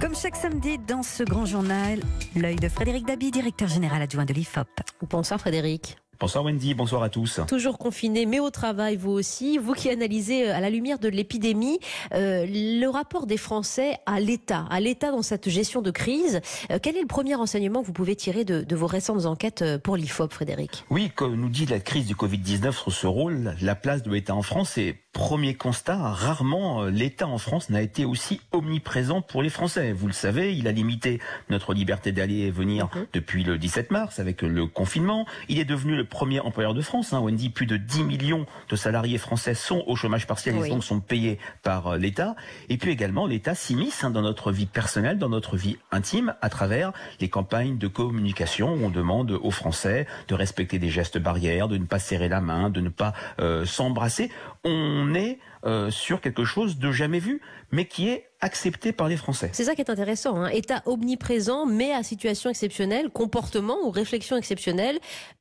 Comme chaque samedi dans ce grand journal, l'œil de Frédéric Dabi, directeur général adjoint de l'IFOP. Bonsoir Frédéric. Bonsoir Wendy, bonsoir à tous. Toujours confiné, mais au travail, vous aussi. Vous qui analysez euh, à la lumière de l'épidémie euh, le rapport des Français à l'État, à l'État dans cette gestion de crise. Euh, quel est le premier enseignement que vous pouvez tirer de, de vos récentes enquêtes pour l'IFOP, Frédéric? Oui, comme nous dit la crise du Covid-19 sur ce rôle, la place de l'État en France est premier constat, rarement l'État en France n'a été aussi omniprésent pour les Français. Vous le savez, il a limité notre liberté d'aller et venir Mhm. depuis le 17 mars avec le confinement. Il est devenu le premier employeur de France. Hein. Wendy, plus de 10 millions de salariés français sont au chômage partiel Oui. et donc sont payés par euh, l'État. Et puis également, l'État s'immisce hein, dans notre vie personnelle, dans notre vie intime, à travers les campagnes de communication où on demande aux Français de respecter des gestes barrières, de ne pas serrer la main, de ne pas euh, s'embrasser. On est euh, sur quelque chose de jamais vu, mais qui est accepté par les Français. C'est ça qui est intéressant. Hein. État omniprésent, mais à situation exceptionnelle, comportement ou réflexion exceptionnelle.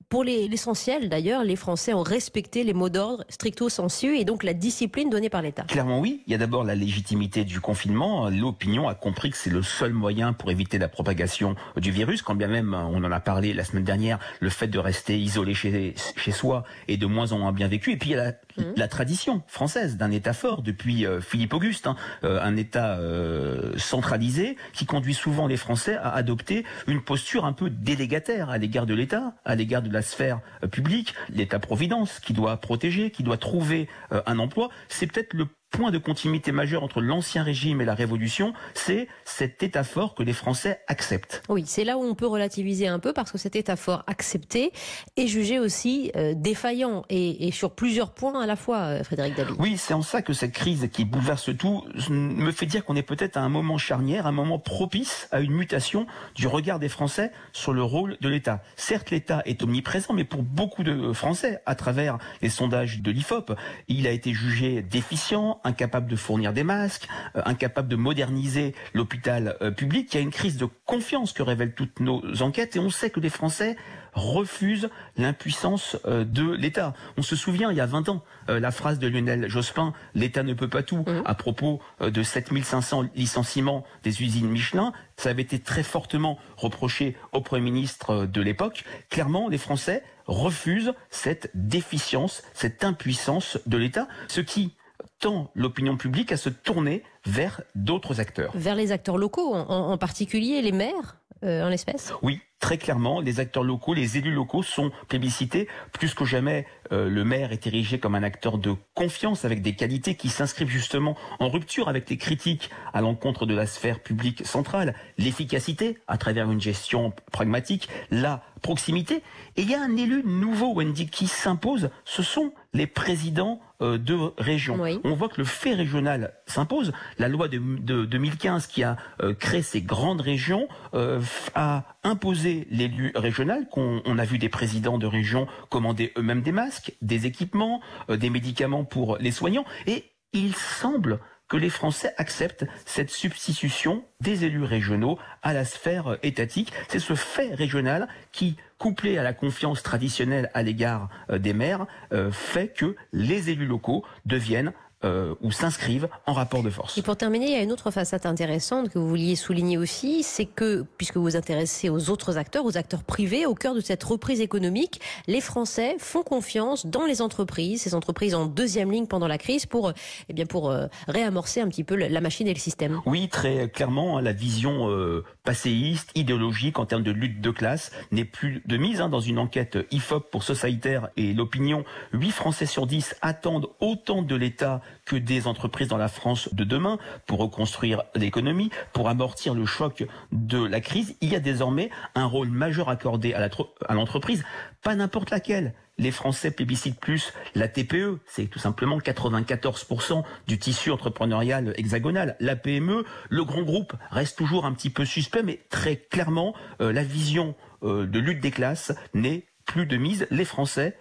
Pour les- l'essentiel, d'ailleurs, les Français ont respecté les mots d'ordre stricto sensu et donc la discipline donnée par l'État. Clairement oui, il y a d'abord la légitimité du confinement. L'opinion a compris que c'est le seul moyen pour éviter la propagation du virus, quand bien même, on en a parlé la semaine dernière, le fait de rester isolé chez, chez soi est de moins en moins bien vécu. Et puis il y a la, Mhm. la tradition française d'un État fort depuis euh, Philippe Auguste, hein, euh, un État euh, centralisé qui conduit souvent les Français à adopter une posture un peu délégataire à l'égard de l'État, à l'égard de la sphère euh, publique, l'État-providence qui doit protéger, qui doit trouver euh, un emploi. C'est peut-être le point de continuité majeur entre l'ancien régime et la révolution, c'est cet État fort que les Français acceptent. Oui, c'est là où on peut relativiser un peu parce que cet État fort accepté est jugé aussi euh, défaillant et, et sur plusieurs points à la fois, euh, Frédéric Dabi. Oui, c'est en ça que cette crise qui bouleverse tout me fait dire qu'on est peut-être à un moment charnière, un moment propice à une mutation du regard des Français sur le rôle de l'État. Certes, l'État est omniprésent, mais pour beaucoup de Français, à travers les sondages de l'IFOP, il a été jugé déficient, incapable de fournir des masques, euh, incapable de moderniser l'hôpital euh, public. Il y a une crise de confiance que révèlent toutes nos enquêtes et on sait que les Français refusent l'impuissance euh, de l'État. On se souvient, il y a 20 ans, euh, la phrase de Lionel Jospin, l'État ne peut pas tout, Mhm. à propos euh, de 7500 licenciements des usines Michelin. Ça avait été très fortement reproché au Premier ministre de l'époque. Clairement, les Français refusent cette déficience, cette impuissance de l'État, ce qui tend l'opinion publique à se tourner vers d'autres acteurs. Vers les acteurs locaux, en, en particulier les maires, euh, en l'espèce? Oui, très clairement, les acteurs locaux, les élus locaux sont plébiscités. Plus que jamais, euh, le maire est érigé comme un acteur de confiance avec des qualités qui s'inscrivent justement en rupture avec les critiques à l'encontre de la sphère publique centrale. L'efficacité à travers une gestion pragmatique, la proximité. Et il y a un élu nouveau, Wendy, qui s'impose. Ce sont les présidents euh, de région. Oui. On voit que le fait régional s'impose. La loi de, de 2015 qui a euh, créé ces grandes régions euh, a imposé l'élu régional. Qu'on on a vu des présidents de région commander eux-mêmes des masques, des équipements, euh, des médicaments pour les soignants. Et il semble que les Français acceptent cette substitution des élus régionaux à la sphère étatique. C'est ce fait régional qui, couplé à la confiance traditionnelle à l'égard euh, des maires, euh, fait que les élus locaux deviennent euh, ou s'inscrivent en rapport de force. Et pour terminer, il y a une autre facette intéressante que vous vouliez souligner aussi, c'est que, puisque vous vous intéressez aux autres acteurs, aux acteurs privés, au cœur de cette reprise économique, les Français font confiance dans les entreprises, ces entreprises en deuxième ligne pendant la crise, pour, eh bien, pour euh, réamorcer un petit peu la machine et le système. Oui, très clairement, hein, la vision euh, passéiste, idéologique en termes de lutte de classe n'est plus de mise. hein. Dans une enquête IFOP pour Sociétaire et l'opinion, 8 Français sur 10 attendent autant de l'État que des entreprises dans la France de demain pour reconstruire l'économie, pour amortir le choc de la crise. Il y a désormais un rôle majeur accordé à l'entreprise, pas n'importe laquelle. Les Français plébiscitent plus la TPE, c'est tout simplement 94% du tissu entrepreneurial hexagonal. La PME, le grand groupe reste toujours un petit peu suspect, mais très clairement, euh, la vision euh, de lutte des classes n'est plus de mise. Les Français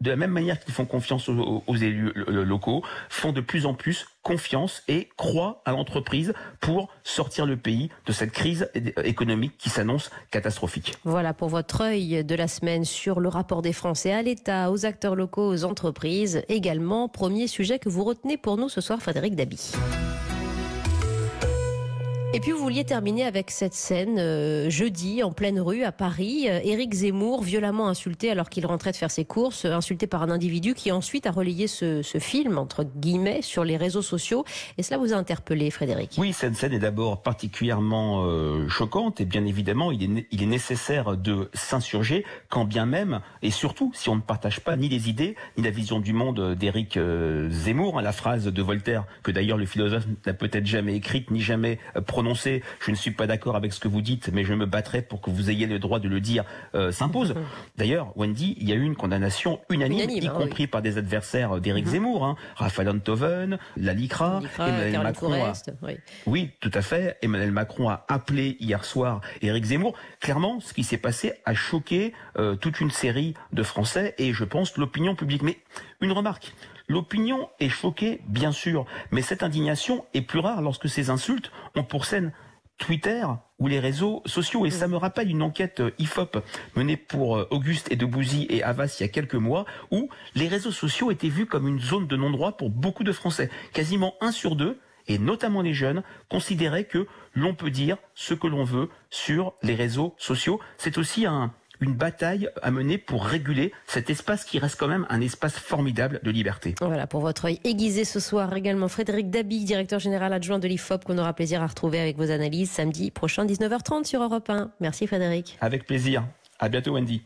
de la même manière qu'ils font confiance aux, élus lo- locaux, font de plus en plus confiance et croient à l'entreprise pour sortir le pays de cette crise économique qui s'annonce catastrophique. Voilà pour votre œil de la semaine sur le rapport des Français à l'État, aux acteurs locaux, aux entreprises. Également, premier sujet que vous retenez pour nous ce soir, Frédéric Dabi. Et puis vous vouliez terminer avec cette scène euh, jeudi en pleine rue à Paris. Euh, Éric Zemmour violemment insulté alors qu'il rentrait de faire ses courses, euh, insulté par un individu qui ensuite a relayé ce, ce, film entre guillemets sur les réseaux sociaux. Et cela vous a interpellé, Frédéric? Oui, cette scène est d'abord particulièrement euh, choquante et bien évidemment il est, il est nécessaire de s'insurger quand bien même et surtout si on ne partage pas ni les idées ni la vision du monde d'Éric Zemmour. Hein, la phrase de Voltaire que d'ailleurs le philosophe n'a peut-être jamais écrite ni jamais je ne suis pas d'accord avec ce que vous dites, mais je me battrai pour que vous ayez le droit de le dire, euh, s'impose. Mhm. D'ailleurs, Wendy, il y a eu une condamnation unanime, y hein, compris par des adversaires d'Éric mhm. Zemmour, hein. Raphaël Antoven, la LICRA, Emmanuel Macron. A... Oui. oui, tout à fait. Emmanuel Macron a appelé hier soir Éric Zemmour. Clairement, ce qui s'est passé a choqué euh, toute une série de Français et je pense l'opinion publique. Mais une remarque. L'opinion est choquée, bien sûr, mais cette indignation est plus rare lorsque ces insultes ont pour scène Twitter ou les réseaux sociaux. Et ça me rappelle une enquête euh, IFOP menée pour euh, Auguste et Debouzy et Havas il y a quelques mois où les réseaux sociaux étaient vus comme une zone de non-droit pour beaucoup de Français. Quasiment un sur deux et notamment les jeunes, considéraient que l'on peut dire ce que l'on veut sur les réseaux sociaux. C'est aussi un, une bataille à mener pour réguler cet espace qui reste quand même un espace formidable de liberté. Voilà, pour votre œil aiguisé ce soir également, Frédéric Dabi, directeur général adjoint de l'IFOP, qu'on aura plaisir à retrouver avec vos analyses samedi prochain, 19h30 sur Europe 1. Merci Frédéric. Avec plaisir. À bientôt Wendy.